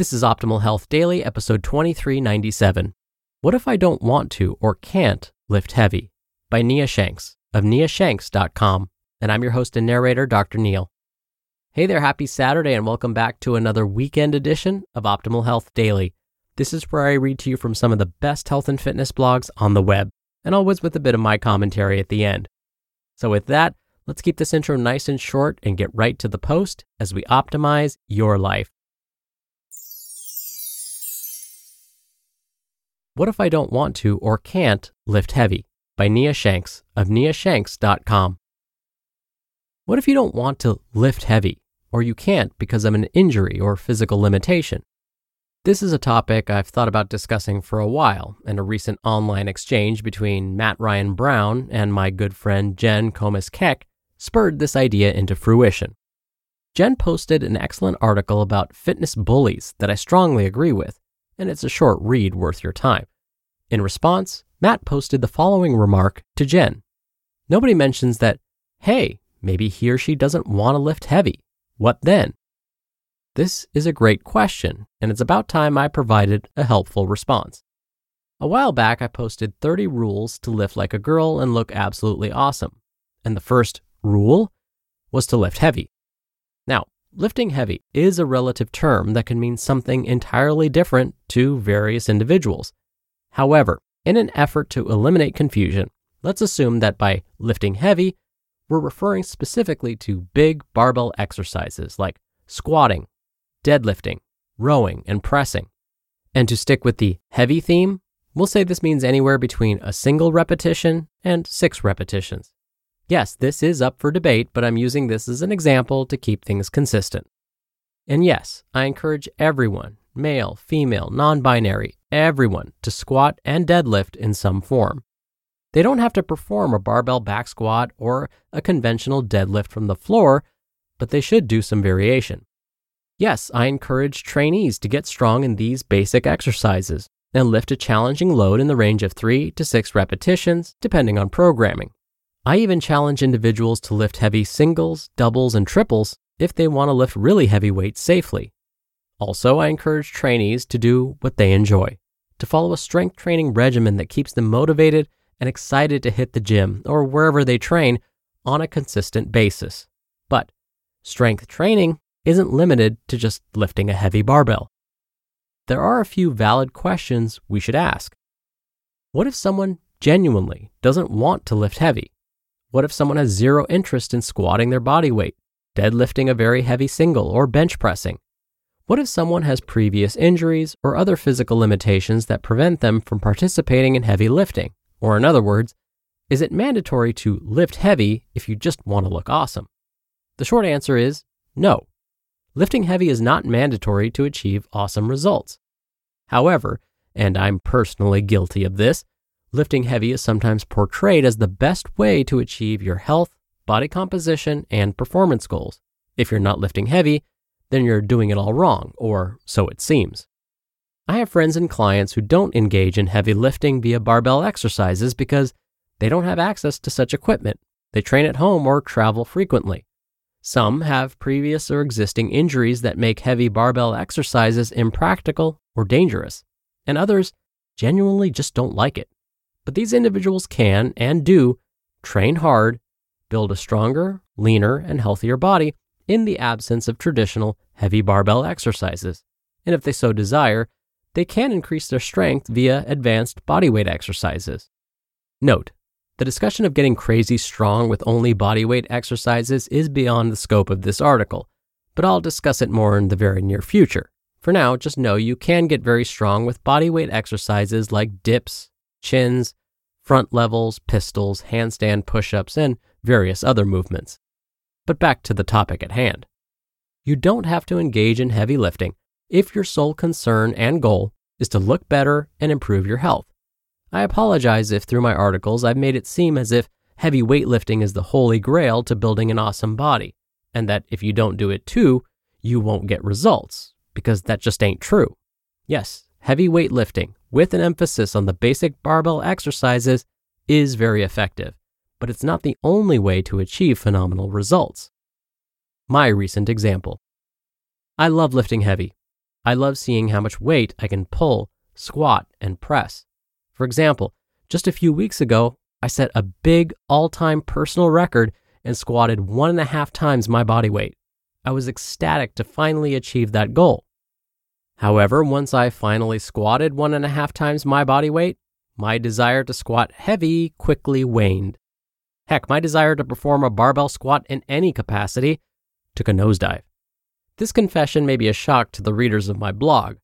This is Optimal Health Daily, episode 2397. What if I don't want to or can't lift heavy? By Nia Shanks of niashanks.com. And I'm your host and narrator, Dr. Neal. Hey there, happy Saturday, and welcome back to another weekend edition of Optimal Health Daily. This is where I read to you from some of the best health and fitness blogs on the web, and always with a bit of my commentary at the end. So, with that, let's keep this intro nice and short and get right to the post as we optimize your life. What if I don't want to or can't lift heavy? By Nia Shanks of niashanks.com. What if you don't want to lift heavy or you can't because of an injury or physical limitation? This is a topic I've thought about discussing for a while, and a recent online exchange between Matt Ryan Brown and my good friend Jen Comas Keck spurred this idea into fruition. Jen posted an excellent article about fitness bullies that I strongly agree with and it's a short read worth your time. In response, Matt posted the following remark to Jen Nobody mentions that, hey, maybe he or she doesn't want to lift heavy. What then? This is a great question, and it's about time I provided a helpful response. A while back, I posted 30 rules to lift like a girl and look absolutely awesome. And the first rule was to lift heavy. Now, lifting heavy is a relative term that can mean something entirely different to various individuals. However, in an effort to eliminate confusion, let's assume that by lifting heavy, we're referring specifically to big barbell exercises like squatting, deadlifting, rowing, and pressing. And to stick with the heavy theme, we'll say this means anywhere between a single repetition and six repetitions. Yes, this is up for debate, but I'm using this as an example to keep things consistent. And yes, I encourage everyone, male, female, non binary, everyone, to squat and deadlift in some form. They don't have to perform a barbell back squat or a conventional deadlift from the floor, but they should do some variation. Yes, I encourage trainees to get strong in these basic exercises and lift a challenging load in the range of 3 to 6 repetitions, depending on programming. I even challenge individuals to lift heavy singles, doubles, and triples if they want to lift really heavy weights safely. Also, I encourage trainees to do what they enjoy, to follow a strength training regimen that keeps them motivated and excited to hit the gym or wherever they train on a consistent basis. But strength training isn't limited to just lifting a heavy barbell. There are a few valid questions we should ask. What if someone genuinely doesn't want to lift heavy? What if someone has zero interest in squatting their body weight, deadlifting a very heavy single, or bench pressing? What if someone has previous injuries or other physical limitations that prevent them from participating in heavy lifting? Or, in other words, is it mandatory to lift heavy if you just want to look awesome? The short answer is no. Lifting heavy is not mandatory to achieve awesome results. However, and I'm personally guilty of this, lifting heavy is sometimes portrayed as the best way to achieve your health, body composition, and performance goals. If you're not lifting heavy, then you're doing it all wrong, or so it seems. I have friends and clients who don't engage in heavy lifting via barbell exercises because they don't have access to such equipment. They train at home or travel frequently. Some have previous or existing injuries that make heavy barbell exercises impractical or dangerous, and others genuinely just don't like it. But these individuals can and do train hard, build a stronger, leaner, and healthier body in the absence of traditional heavy barbell exercises. And if they so desire, they can increase their strength via advanced bodyweight exercises. Note, the discussion of getting crazy strong with only bodyweight exercises is beyond the scope of this article, but I'll discuss it more in the very near future. For now, just know you can get very strong with bodyweight exercises like dips, chins, front levers, pistols, handstand push ups, and various other movements. But back to the topic at hand. You don't have to engage in heavy lifting if your sole concern and goal is to look better and improve your health. I apologize if through my articles I've made it seem as if heavy weightlifting is the holy grail to building an awesome body, and that if you don't do it too, you won't get results, because that just ain't true. Yes, heavy weightlifting, with an emphasis on the basic barbell exercises, is very effective, but it's not the only way to achieve phenomenal results. My recent example I love lifting heavy. I love seeing how much weight I can pull, squat, and press. For example, just a few weeks ago, I set a big all time personal record and squatted one and a half times my body weight. I was ecstatic to finally achieve that goal. However, once I finally squatted one and a half times my body weight, my desire to squat heavy quickly waned. Heck, my desire to perform a barbell squat in any capacity took a nosedive. This confession may be a shock to the readers of my blog.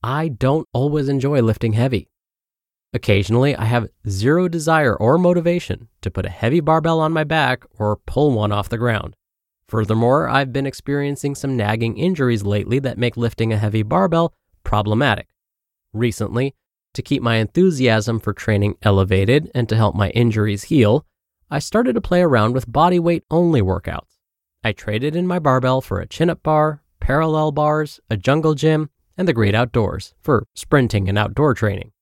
I don't always enjoy lifting heavy. Occasionally, I have zero desire or motivation to put a heavy barbell on my back or pull one off the ground. Furthermore, I've been experiencing some nagging injuries lately that make lifting a heavy barbell problematic. Recently, to keep my enthusiasm for training elevated and to help my injuries heal, I started to play around with body weight only workouts. I traded in my barbell for a chin up bar, parallel bars, a jungle gym, and the great outdoors for sprinting and outdoor training.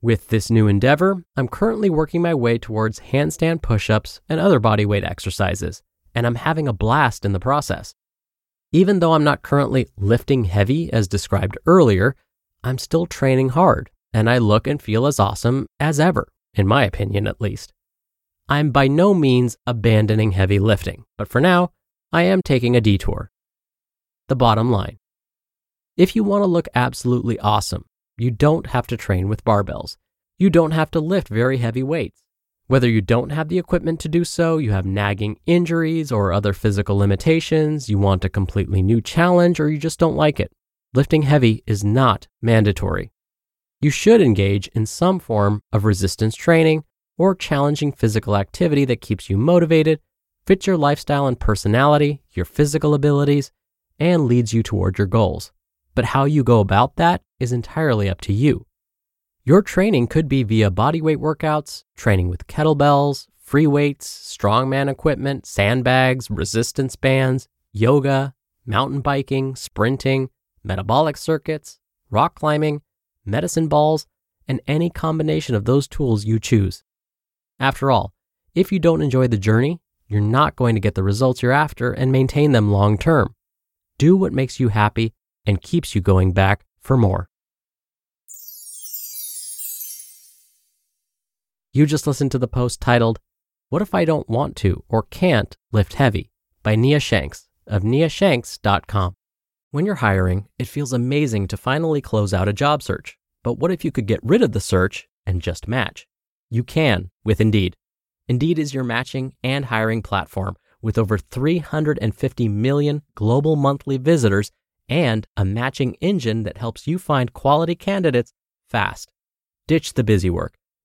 With this new endeavor, I'm currently working my way towards handstand push ups and other bodyweight exercises, and I'm having a blast in the process. Even though I'm not currently lifting heavy as described earlier, I'm still training hard, and I look and feel as awesome as ever, in my opinion at least. I'm by no means abandoning heavy lifting, but for now, I am taking a detour. The bottom line if you want to look absolutely awesome, you don't have to train with barbells. You don't have to lift very heavy weights. Whether you don't have the equipment to do so, you have nagging injuries or other physical limitations, you want a completely new challenge, or you just don't like it, lifting heavy is not mandatory. You should engage in some form of resistance training or challenging physical activity that keeps you motivated, fits your lifestyle and personality, your physical abilities, and leads you toward your goals. But how you go about that is entirely up to you. Your training could be via bodyweight workouts, training with kettlebells, free weights, strongman equipment, sandbags, resistance bands, yoga, mountain biking, sprinting, metabolic circuits, rock climbing, medicine balls, and any combination of those tools you choose. After all, if you don't enjoy the journey, you're not going to get the results you're after and maintain them long term. Do what makes you happy and keeps you going back for more. You just listened to the post titled, What If I Don't Want to or Can't Lift Heavy by Nia Shanks of niashanks.com. When you're hiring, it feels amazing to finally close out a job search. But what if you could get rid of the search and just match? You can with Indeed. Indeed is your matching and hiring platform with over 350 million global monthly visitors and a matching engine that helps you find quality candidates fast. Ditch the busy work.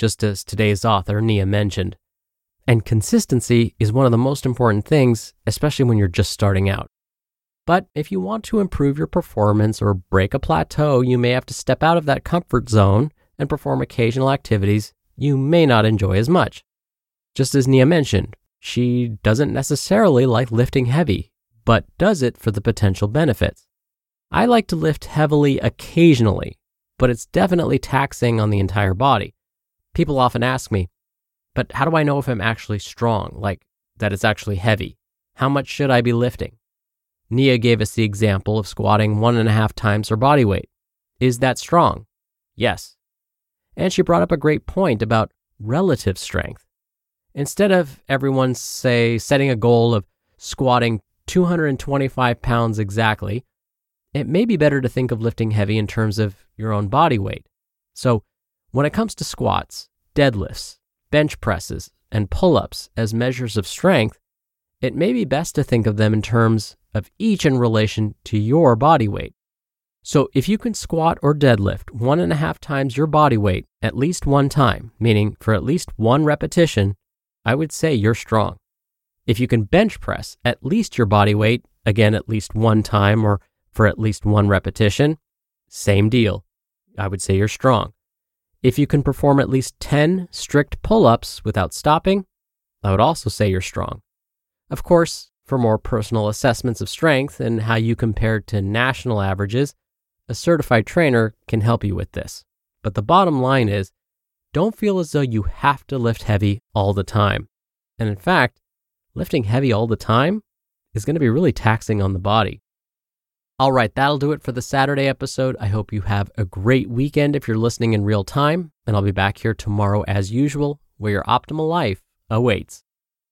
just as today's author, Nia, mentioned. And consistency is one of the most important things, especially when you're just starting out. But if you want to improve your performance or break a plateau, you may have to step out of that comfort zone and perform occasional activities you may not enjoy as much. Just as Nia mentioned, she doesn't necessarily like lifting heavy, but does it for the potential benefits. I like to lift heavily occasionally, but it's definitely taxing on the entire body. People often ask me, but how do I know if I'm actually strong, like that it's actually heavy? How much should I be lifting? Nia gave us the example of squatting one and a half times her body weight. Is that strong? Yes. And she brought up a great point about relative strength. Instead of everyone, say, setting a goal of squatting 225 pounds exactly, it may be better to think of lifting heavy in terms of your own body weight. So when it comes to squats, deadlifts, bench presses, and pull ups as measures of strength, it may be best to think of them in terms of each in relation to your body weight. So if you can squat or deadlift one and a half times your body weight at least one time, meaning for at least one repetition, I would say you're strong. If you can bench press at least your body weight, again at least one time or for at least one repetition, same deal. I would say you're strong. If you can perform at least 10 strict pull ups without stopping, I would also say you're strong. Of course, for more personal assessments of strength and how you compare to national averages, a certified trainer can help you with this. But the bottom line is don't feel as though you have to lift heavy all the time. And in fact, lifting heavy all the time is going to be really taxing on the body. All right, that'll do it for the Saturday episode. I hope you have a great weekend if you're listening in real time, and I'll be back here tomorrow as usual, where your optimal life awaits.